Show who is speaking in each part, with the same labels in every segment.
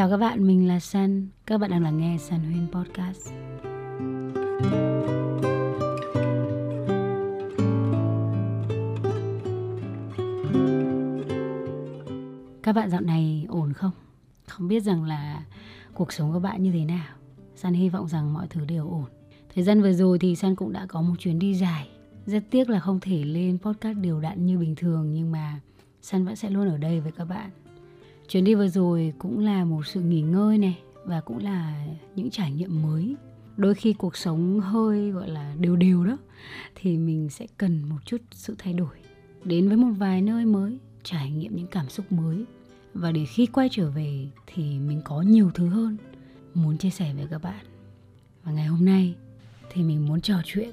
Speaker 1: Chào các bạn, mình là Sun. Các bạn đang lắng nghe Sun Huyên Podcast. Các bạn dạo này ổn không? Không biết rằng là cuộc sống của bạn như thế nào? Sun hy vọng rằng mọi thứ đều ổn. Thời gian vừa rồi thì Sun cũng đã có một chuyến đi dài. Rất tiếc là không thể lên podcast đều đặn như bình thường nhưng mà Sun vẫn sẽ luôn ở đây với các bạn chuyến đi vừa rồi cũng là một sự nghỉ ngơi này và cũng là những trải nghiệm mới. Đôi khi cuộc sống hơi, gọi là, đều đều đó, thì mình sẽ cần một chút sự thay đổi. Đến với một vài nơi mới, trải nghiệm những cảm xúc mới. Và để khi quay trở về thì mình có nhiều thứ hơn muốn chia sẻ với các bạn. Và ngày hôm nay thì mình muốn trò chuyện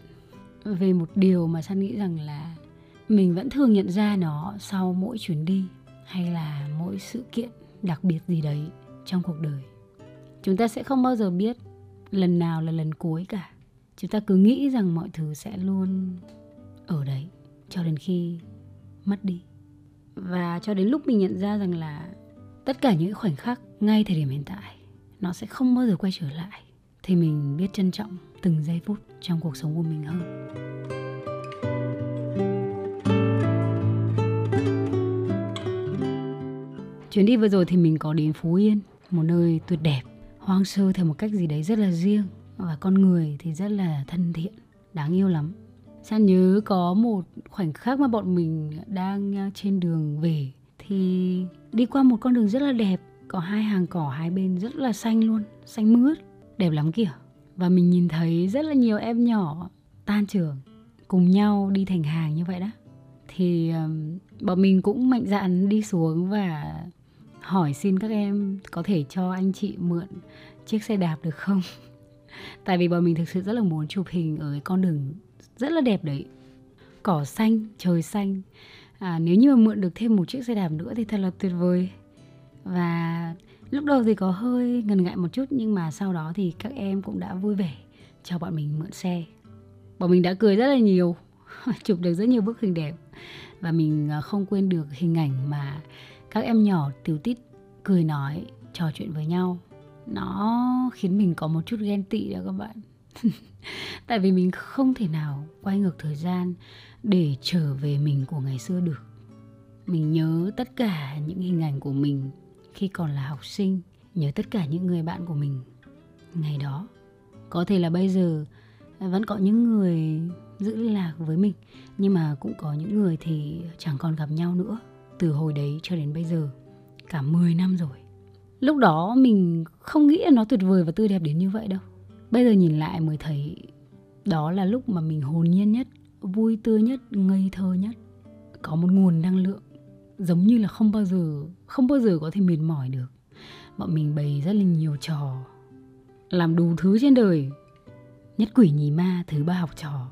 Speaker 1: về một điều mà san nghĩ rằng là mình vẫn thường nhận ra nó sau mỗi chuyến đi hay là mỗi sự kiện đặc biệt gì đấy trong cuộc đời. Chúng ta sẽ không bao giờ biết lần nào là lần cuối cả. Chúng ta cứ nghĩ rằng mọi thứ sẽ luôn ở đấy cho đến khi mất đi. Và cho đến lúc mình nhận ra rằng là tất cả những khoảnh khắc ngay thời điểm hiện tại nó sẽ không bao giờ quay trở lại, thì mình biết trân trọng từng giây phút trong cuộc sống của mình hơn. Chuyến đi vừa rồi thì mình có đến Phú Yên, một nơi tuyệt đẹp, hoang sơ theo một cách gì đấy rất là riêng và con người thì rất là thân thiện, đáng yêu lắm. San nhớ có một khoảnh khắc mà bọn mình đang à, trên đường về thì đi qua một con đường rất là đẹp, có hai hàng cỏ hai bên rất là xanh luôn, xanh mướt, đẹp lắm kìa. Và mình nhìn thấy rất là nhiều em nhỏ tan trường cùng nhau đi thành hàng như vậy đó thì um, bọn mình cũng mạnh dạn đi xuống và hỏi xin các em có thể cho anh chị mượn chiếc xe đạp được không? Tại vì bọn mình thực sự rất là muốn chụp hình ở cái con đường rất là đẹp đấy. Cỏ xanh trời xanh. À, nếu như mà mượn được thêm một chiếc xe đạp nữa thì thật là tuyệt vời. Và lúc đầu thì có hơi ngần ngại một chút nhưng mà sau đó thì các em cũng đã vui vẻ cho bọn mình mượn xe. Bọn mình đã cười rất là nhiều chụp được rất nhiều bức hình đẹp. Và mình à, không quên được hình ảnh mà các em nhỏ tiểu tít cười nói, trò chuyện với nhau. Nó khiến mình có một chút ghen tị đó các bạn. Tại vì mình không thể nào quay ngược thời gian để trở về mình của ngày xưa được. Mình nhớ tất cả những hình ảnh của mình khi còn là học sinh, nhớ tất cả những người bạn của mình. Ngày đó, có thể là bây giờ, vẫn có những người giữ liên lạc với mình, nhưng mà cũng có những người thì chẳng còn gặp nhau nữa từ hồi đấy cho đến bây giờ, cả 10 năm rồi. Lúc đó mình không nghĩ là nó tuyệt vời và tươi đẹp đến như vậy đâu. Bây giờ nhìn lại mới thấy đó là lúc mà mình hồn nhiên nhất, vui tươi nhất, ngây thơ nhất. Có một nguồn năng lượng giống như là không bao giờ, không bao giờ có thể mệt mỏi được. Bọn mình bày rất là nhiều trò, làm đủ thứ trên đời. Nhất quỷ nhì ma thứ ba học trò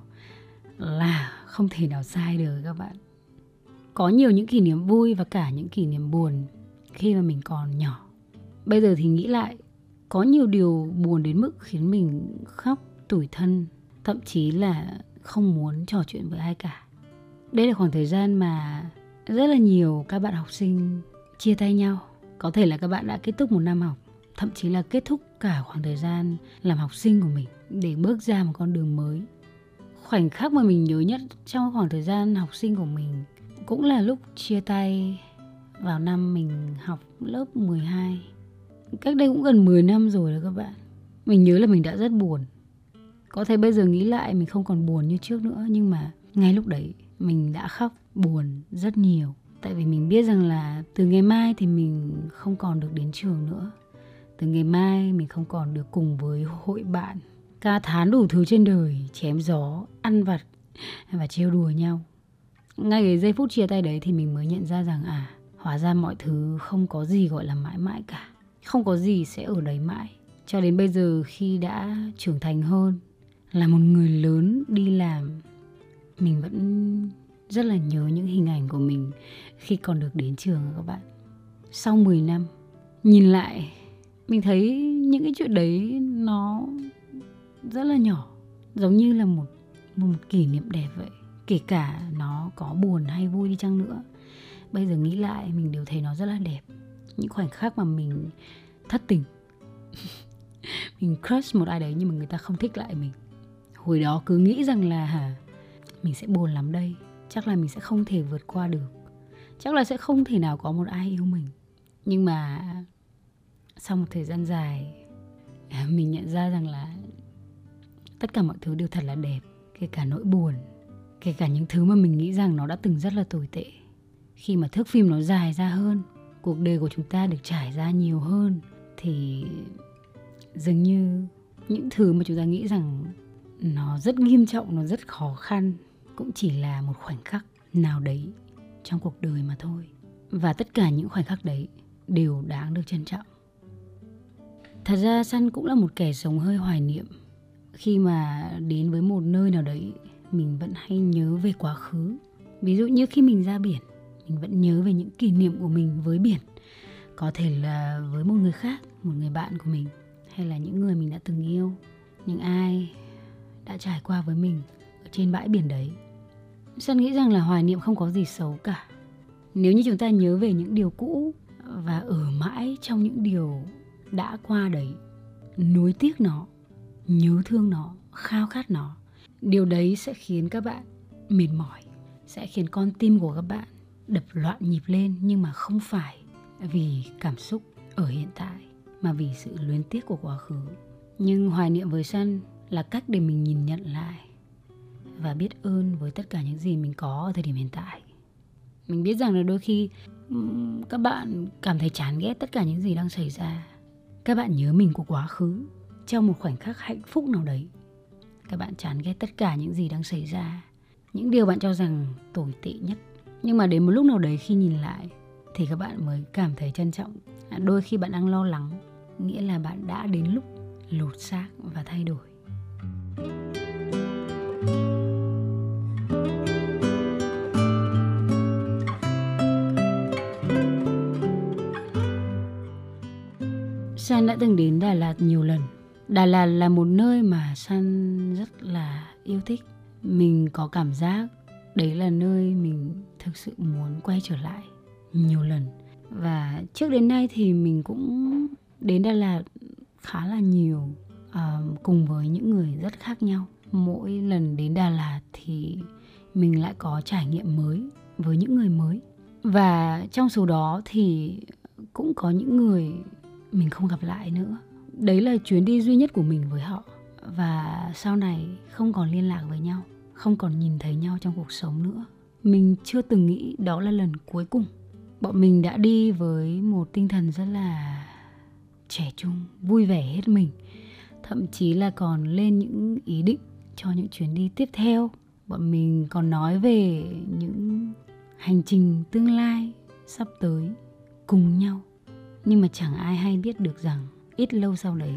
Speaker 1: là không thể nào sai được các bạn có nhiều những kỷ niệm vui và cả những kỷ niệm buồn khi mà mình còn nhỏ. Bây giờ thì nghĩ lại, có nhiều điều buồn đến mức khiến mình khóc, tủi thân, thậm chí là không muốn trò chuyện với ai cả. Đây là khoảng thời gian mà rất là nhiều các bạn học sinh chia tay nhau. Có thể là các bạn đã kết thúc một năm học, thậm chí là kết thúc cả khoảng thời gian làm học sinh của mình để bước ra một con đường mới. Khoảnh khắc mà mình nhớ nhất trong khoảng thời gian học sinh của mình cũng là lúc chia tay vào năm mình học lớp 12 Cách đây cũng gần 10 năm rồi đó các bạn. Mình nhớ là mình đã rất buồn. Có thể bây giờ nghĩ lại mình không còn buồn như trước nữa Nhưng mà ngay lúc đấy mình đã khóc buồn rất nhiều. Tại vì mình biết rằng là từ ngày mai thì mình không còn được đến trường nữa. Từ ngày mai mình không còn được cùng với hội bạn. Ca thán đủ thứ trên đời Chém gió, ăn vặt và trêu đùa nhau ngay cái giây phút chia tay đấy thì mình mới nhận ra rằng à hóa ra mọi thứ không có gì gọi là mãi mãi cả. Không có gì sẽ ở đấy mãi. Cho đến bây giờ khi đã trưởng thành hơn, là một người lớn đi làm, mình vẫn rất là nhớ những hình ảnh của mình khi còn được đến trường các bạn. Sau 10 năm, nhìn lại, mình thấy những cái chuyện đấy nó rất là nhỏ, giống như là một một kỷ niệm đẹp vậy kể cả nó có buồn hay vui đi chăng nữa, bây giờ nghĩ lại mình đều thấy nó rất là đẹp. Những khoảnh khắc mà mình thất tình, mình crush một ai đấy nhưng mà người ta không thích lại mình. Hồi đó cứ nghĩ rằng là, hả, mình sẽ buồn lắm đây, chắc là mình sẽ không thể vượt qua được, chắc là sẽ không thể nào có một ai yêu mình. Nhưng mà sau một thời gian dài, mình nhận ra rằng là tất cả mọi thứ đều thật là đẹp, kể cả nỗi buồn kể cả những thứ mà mình nghĩ rằng nó đã từng rất là tồi tệ. Khi mà thước phim nó dài ra hơn, cuộc đời của chúng ta được trải ra nhiều hơn, thì dường như những thứ mà chúng ta nghĩ rằng nó rất nghiêm trọng, nó rất khó khăn, cũng chỉ là một khoảnh khắc nào đấy trong cuộc đời mà thôi. Và tất cả những khoảnh khắc đấy đều đáng được trân trọng. Thật ra săn cũng là một kẻ sống hơi hoài niệm. Khi mà đến với một nơi nào đấy mình vẫn hay nhớ về quá khứ. Ví dụ như khi mình ra biển, mình vẫn nhớ về những kỷ niệm của mình với biển. Có thể là với một người khác, một người bạn của mình, hay là những người mình đã từng yêu. Những ai đã trải qua với mình ở trên bãi biển đấy. Sơn nghĩ rằng là hoài niệm không có gì xấu cả. Nếu như chúng ta nhớ về những điều cũ và ở mãi trong những điều đã qua đấy, nuối tiếc nó, nhớ thương nó, khao khát nó điều đấy sẽ khiến các bạn mệt mỏi, sẽ khiến con tim của các bạn đập loạn nhịp lên nhưng mà không phải vì cảm xúc ở hiện tại mà vì sự luyến tiếc của quá khứ. Nhưng hoài niệm với săn là cách để mình nhìn nhận lại và biết ơn với tất cả những gì mình có ở thời điểm hiện tại. Mình biết rằng là đôi khi các bạn cảm thấy chán ghét tất cả những gì đang xảy ra. Các bạn nhớ mình của quá khứ trong một khoảnh khắc hạnh phúc nào đấy các bạn chán ghét tất cả những gì đang xảy ra. Những điều bạn cho rằng tồi tệ nhất. Nhưng mà đến một lúc nào đấy khi nhìn lại, thì các bạn mới cảm thấy trân trọng. À, đôi khi bạn đang lo lắng, nghĩa là bạn đã đến lúc lột xác và thay đổi. San đã từng đến Đà Lạt nhiều lần. Đà Lạt là một nơi mà San rất là yêu thích. Mình có cảm giác đấy là nơi mình thực sự muốn quay trở lại nhiều lần. Và trước đến nay thì mình cũng đến Đà Lạt khá là nhiều uh, cùng với những người rất khác nhau. Mỗi lần đến Đà Lạt thì mình lại có trải nghiệm mới với những người mới. Và trong số đó thì cũng có những người mình không gặp lại nữa đấy là chuyến đi duy nhất của mình với họ và sau này không còn liên lạc với nhau, không còn nhìn thấy nhau trong cuộc sống nữa. Mình chưa từng nghĩ đó là lần cuối cùng. Bọn mình đã đi với một tinh thần rất là trẻ trung, vui vẻ hết mình. Thậm chí là còn lên những ý định cho những chuyến đi tiếp theo. Bọn mình còn nói về những hành trình tương lai sắp tới cùng nhau. Nhưng mà chẳng ai hay biết được rằng ít lâu sau đấy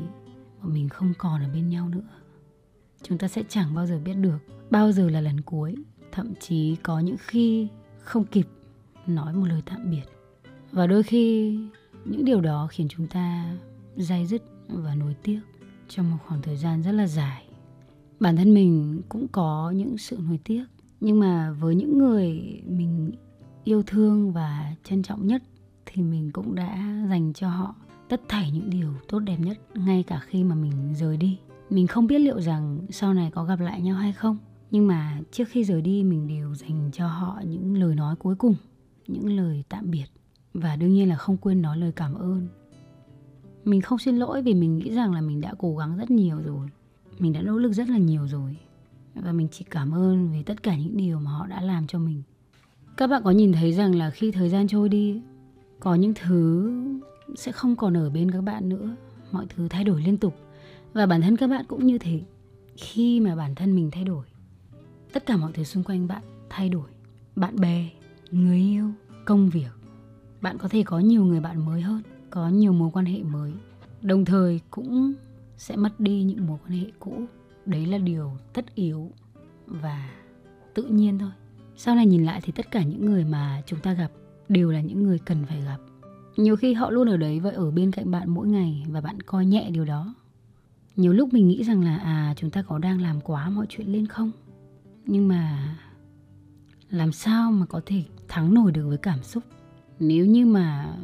Speaker 1: bọn mình không còn ở bên nhau nữa. Chúng ta sẽ chẳng bao giờ biết được bao giờ là lần cuối. Thậm chí có những khi không kịp nói một lời tạm biệt. Và đôi khi, những điều đó khiến chúng ta day dứt và nối tiếc trong một khoảng thời gian rất là dài. Bản thân mình cũng có những sự nối tiếc, nhưng mà với những người mình yêu thương và trân trọng nhất thì mình cũng đã dành cho họ tất thảy những điều tốt đẹp nhất ngay cả khi mà mình rời đi. Mình không biết liệu rằng sau này có gặp lại nhau hay không, nhưng mà trước khi rời đi mình đều dành cho họ những lời nói cuối cùng, những lời tạm biệt, và đương nhiên là không quên nói lời cảm ơn. Mình không xin lỗi vì mình nghĩ rằng là mình đã cố gắng rất nhiều rồi, mình đã nỗ lực rất là nhiều rồi, và mình chỉ cảm ơn vì tất cả những điều mà họ đã làm cho mình. Các bạn có nhìn thấy rằng là khi thời gian trôi đi, có những thứ sẽ không còn ở bên các bạn nữa. Mọi thứ thay đổi liên tục. Và bản thân các bạn cũng như thế. Khi mà bản thân mình thay đổi, tất cả mọi thứ xung quanh bạn thay đổi. Bạn bè, người yêu, công việc. Bạn có thể có nhiều người bạn mới hơn, có nhiều mối quan hệ mới. Đồng thời cũng sẽ mất đi những mối quan hệ cũ. Đấy là điều tất yếu và tự nhiên thôi. Sau này nhìn lại thì tất cả những người mà chúng ta gặp đều là những người cần phải gặp nhiều khi họ luôn ở đấy và ở bên cạnh bạn mỗi ngày và bạn coi nhẹ điều đó. Nhiều lúc mình nghĩ rằng là à chúng ta có đang làm quá mọi chuyện lên không? Nhưng mà làm sao mà có thể thắng nổi được với cảm xúc? Nếu như mà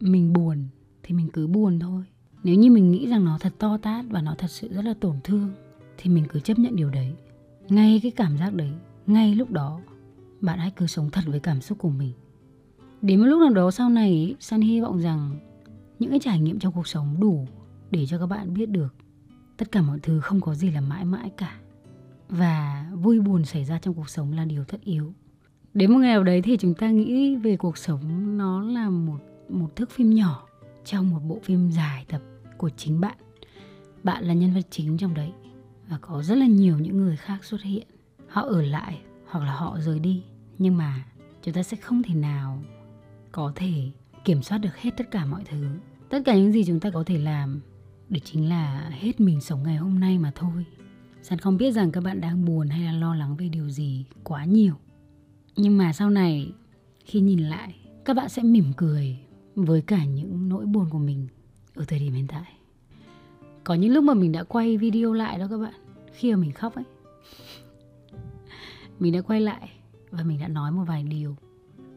Speaker 1: mình buồn thì mình cứ buồn thôi. Nếu như mình nghĩ rằng nó thật to tát và nó thật sự rất là tổn thương thì mình cứ chấp nhận điều đấy. Ngay cái cảm giác đấy, ngay lúc đó, bạn hãy cứ sống thật với cảm xúc của mình đến một lúc nào đó sau này, san hy vọng rằng những cái trải nghiệm trong cuộc sống đủ để cho các bạn biết được tất cả mọi thứ không có gì là mãi mãi cả. Và vui buồn xảy ra trong cuộc sống là điều tất yếu. Đến một ngày nào đấy thì chúng ta nghĩ về cuộc sống nó là một một thước phim nhỏ trong một bộ phim dài tập của chính bạn. Bạn là nhân vật chính trong đấy và có rất là nhiều những người khác xuất hiện. Họ ở lại hoặc là họ rời đi. Nhưng mà chúng ta sẽ không thể nào có thể kiểm soát được hết tất cả mọi thứ. Tất cả những gì chúng ta có thể làm để chính là hết mình sống ngày hôm nay mà thôi. Sẵn không biết rằng các bạn đang buồn hay là lo lắng về điều gì quá nhiều. Nhưng mà sau này, khi nhìn lại, các bạn sẽ mỉm cười với cả những nỗi buồn của mình ở thời điểm hiện tại. Có những lúc mà mình đã quay video lại đó các bạn, Khi mà mình khóc ấy. Mình đã quay lại và mình đã nói một vài điều.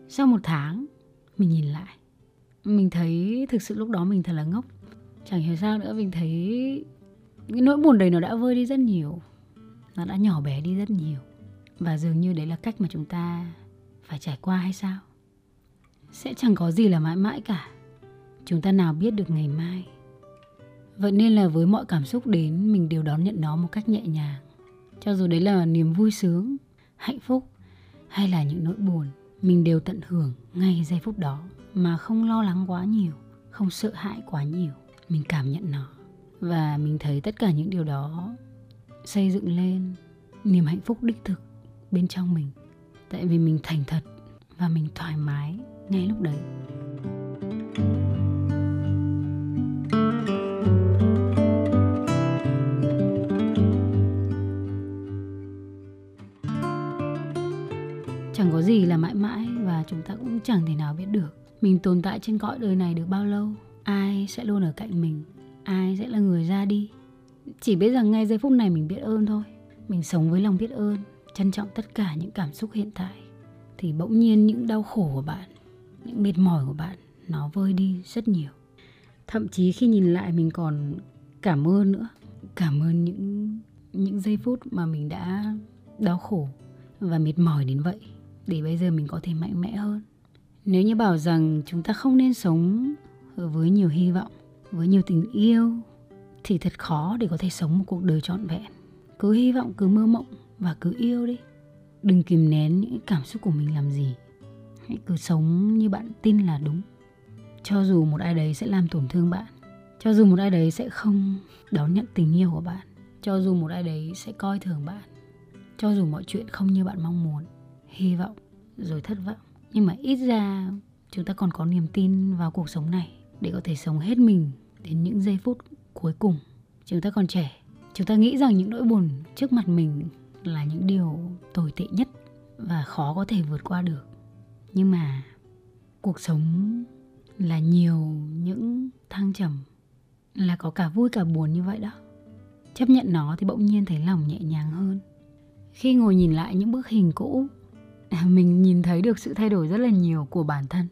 Speaker 1: Sau một tháng mình nhìn lại. Mình thấy thực sự lúc đó mình thật là ngốc. Chẳng hiểu sao nữa, mình thấy cái nỗi buồn đấy nó đã vơi đi rất nhiều. Nó đã nhỏ bé đi rất nhiều. Và dường như đấy là cách mà chúng ta phải trải qua hay sao? Sẽ chẳng có gì là mãi mãi cả. Chúng ta nào biết được ngày mai. Vậy nên là với mọi cảm xúc đến, mình đều đón nhận nó một cách nhẹ nhàng. Cho dù đấy là niềm vui sướng, hạnh phúc, hay là những nỗi buồn mình đều tận hưởng ngay giây phút đó mà không lo lắng quá nhiều, không sợ hãi quá nhiều. Mình cảm nhận nó và mình thấy tất cả những điều đó xây dựng lên niềm hạnh phúc đích thực bên trong mình. Tại vì mình thành thật và mình thoải mái ngay lúc đấy. Chẳng có gì là mãi mãi và chúng ta cũng chẳng thể nào biết được. Mình tồn tại trên cõi đời này được bao lâu, ai sẽ luôn ở cạnh mình, ai sẽ là người ra đi? Chỉ biết rằng ngay giây phút này mình biết ơn thôi. Mình sống với lòng biết ơn, trân trọng tất cả những cảm xúc hiện tại. Thì bỗng nhiên những đau khổ của bạn, những mệt mỏi của bạn, nó vơi đi rất nhiều. Thậm chí khi nhìn lại mình còn cảm ơn nữa. Cảm ơn những những giây phút mà mình đã đau khổ và mệt mỏi đến vậy để bây giờ mình có thể mạnh mẽ hơn. Nếu như bảo rằng chúng ta không nên sống với nhiều hy vọng, với nhiều tình yêu, thì thật khó để có thể sống một cuộc đời trọn vẹn. Cứ hy vọng, cứ mơ mộng và cứ yêu đi. Đừng kìm nén những cảm xúc của mình làm gì. Hãy cứ sống như bạn tin là đúng. Cho dù một ai đấy sẽ làm tổn thương bạn, cho dù một ai đấy sẽ không đón nhận tình yêu của bạn, cho dù một ai đấy sẽ coi thường bạn, cho dù mọi chuyện không như bạn mong muốn hy vọng rồi thất vọng. Nhưng mà ít ra chúng ta còn có niềm tin vào cuộc sống này để có thể sống hết mình đến những giây phút cuối cùng. Chúng ta còn trẻ, chúng ta nghĩ rằng những nỗi buồn trước mặt mình là những điều tồi tệ nhất và khó có thể vượt qua được. Nhưng mà cuộc sống là nhiều những thăng trầm, là có cả vui cả buồn như vậy đó. Chấp nhận nó thì bỗng nhiên thấy lòng nhẹ nhàng hơn. Khi ngồi nhìn lại những bức hình cũ À, mình nhìn thấy được sự thay đổi rất là nhiều của bản thân.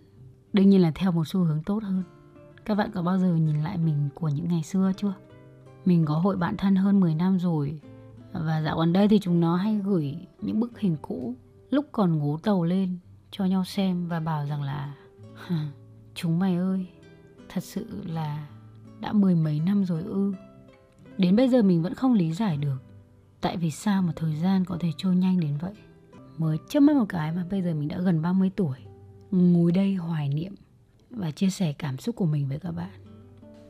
Speaker 1: Đương nhiên là theo một xu hướng tốt hơn. Các bạn có bao giờ nhìn lại mình của những ngày xưa chưa? Mình có hội bạn thân hơn 10 năm rồi Và dạo gần đây thì chúng nó hay gửi những bức hình cũ Lúc còn ngố tàu lên cho nhau xem và bảo rằng là Chúng mày ơi, thật sự là đã mười mấy năm rồi ư. Đến bây giờ mình vẫn không lý giải được Tại vì sao mà thời gian có thể trôi nhanh đến vậy. Mới chớp mắt một cái mà bây giờ mình đã gần 30 tuổi. Ngồi đây hoài niệm và chia sẻ cảm xúc của mình với các bạn.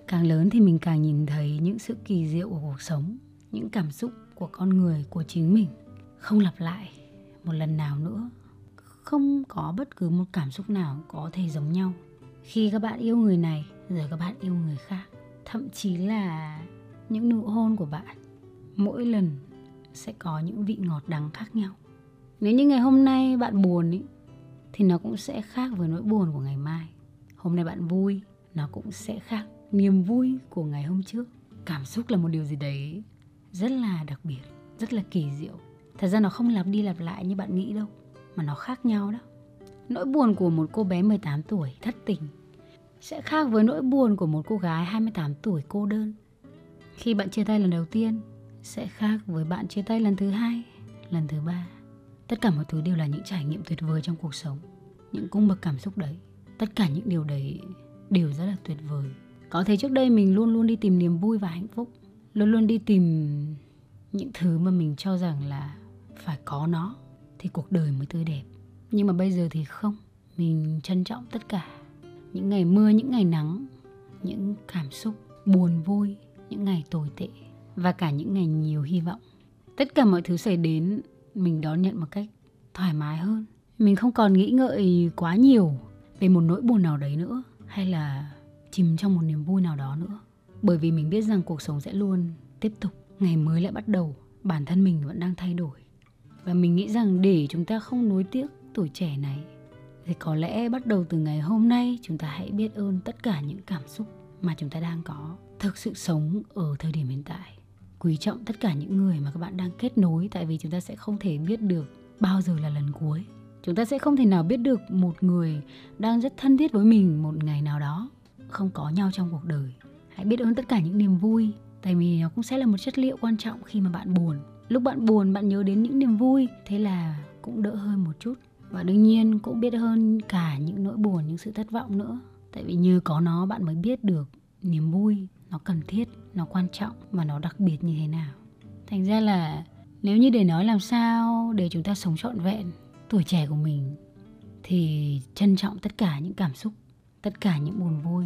Speaker 1: Càng lớn thì mình càng nhìn thấy những sự kỳ diệu của cuộc sống, những cảm xúc của con người, của chính mình không lặp lại một lần nào nữa. Không có bất cứ một cảm xúc nào có thể giống nhau. Khi các bạn yêu người này rồi các bạn yêu người khác. Thậm chí là những nụ hôn của bạn, mỗi lần sẽ có những vị ngọt đắng khác nhau nếu như ngày hôm nay bạn buồn ý, thì nó cũng sẽ khác với nỗi buồn của ngày mai. Hôm nay bạn vui nó cũng sẽ khác. Niềm vui của ngày hôm trước. Cảm xúc là một điều gì đấy rất là đặc biệt rất là kỳ diệu. Thật ra nó không lặp đi lặp lại như bạn nghĩ đâu mà nó khác nhau đó. Nỗi buồn của một cô bé 18 tuổi thất tình sẽ khác với nỗi buồn của một cô gái 28 tuổi cô đơn. Khi bạn chia tay lần đầu tiên sẽ khác với bạn chia tay lần thứ hai, lần thứ ba. Tất cả mọi thứ đều là những trải nghiệm tuyệt vời trong cuộc sống. Những cung bậc cảm xúc đấy, tất cả những điều đấy đều rất là tuyệt vời. Có thể trước đây mình luôn luôn đi tìm niềm vui và hạnh phúc, luôn luôn đi tìm những thứ mà mình cho rằng là phải có nó thì cuộc đời mới tươi đẹp. Nhưng mà bây giờ thì không, mình trân trọng tất cả. Những ngày mưa, những ngày nắng, những cảm xúc buồn vui, những ngày tồi tệ và cả những ngày nhiều hy vọng. Tất cả mọi thứ xảy đến mình đón nhận một cách thoải mái hơn. Mình không còn nghĩ ngợi quá nhiều về một nỗi buồn nào đấy nữa hay là chìm trong một niềm vui nào đó nữa. Bởi vì mình biết rằng cuộc sống sẽ luôn tiếp tục, ngày mới lại bắt đầu, bản thân mình vẫn đang thay đổi. Và mình nghĩ rằng để chúng ta không nuối tiếc tuổi trẻ này thì có lẽ bắt đầu từ ngày hôm nay chúng ta hãy biết ơn tất cả những cảm xúc mà chúng ta đang có thực sự sống ở thời điểm hiện tại quý trọng tất cả những người mà các bạn đang kết nối, tại vì chúng ta sẽ không thể biết được bao giờ là lần cuối. Chúng ta sẽ không thể nào biết được một người đang rất thân thiết với mình một ngày nào đó, không có nhau trong cuộc đời. Hãy biết ơn tất cả những niềm vui, tại vì nó cũng sẽ là một chất liệu quan trọng khi mà bạn buồn. Lúc bạn buồn, bạn nhớ đến những niềm vui, thế là cũng đỡ hơn một chút. Và đương nhiên cũng biết hơn cả những nỗi buồn, những sự thất vọng nữa, tại vì như có nó bạn mới biết được niềm vui nó cần thiết, nó quan trọng và nó đặc biệt như thế nào. Thành ra là nếu như để nói làm sao để chúng ta sống trọn vẹn tuổi trẻ của mình, thì trân trọng tất cả những cảm xúc, tất cả những buồn vui,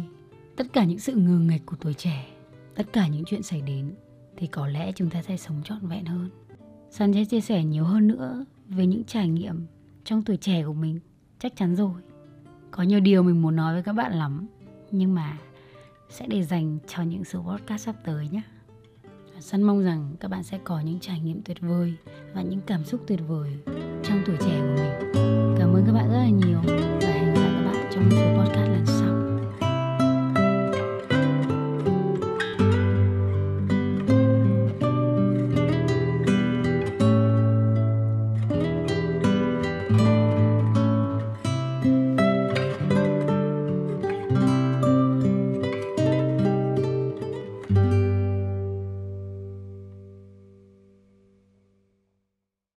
Speaker 1: tất cả những sự ngờ nghịch của tuổi trẻ, tất cả những chuyện xảy đến, thì có lẽ chúng ta sẽ sống trọn vẹn hơn. Sun sẽ chia sẻ nhiều hơn nữa về những trải nghiệm trong tuổi trẻ của mình, chắc chắn rồi. Có nhiều điều mình muốn nói với các bạn lắm, nhưng mà sẽ để dành cho những số podcast sắp tới nhé Săn mong rằng các bạn sẽ có những trải nghiệm tuyệt vời và những cảm xúc tuyệt vời trong tuổi trẻ của mình. Cảm ơn các bạn rất là nhiều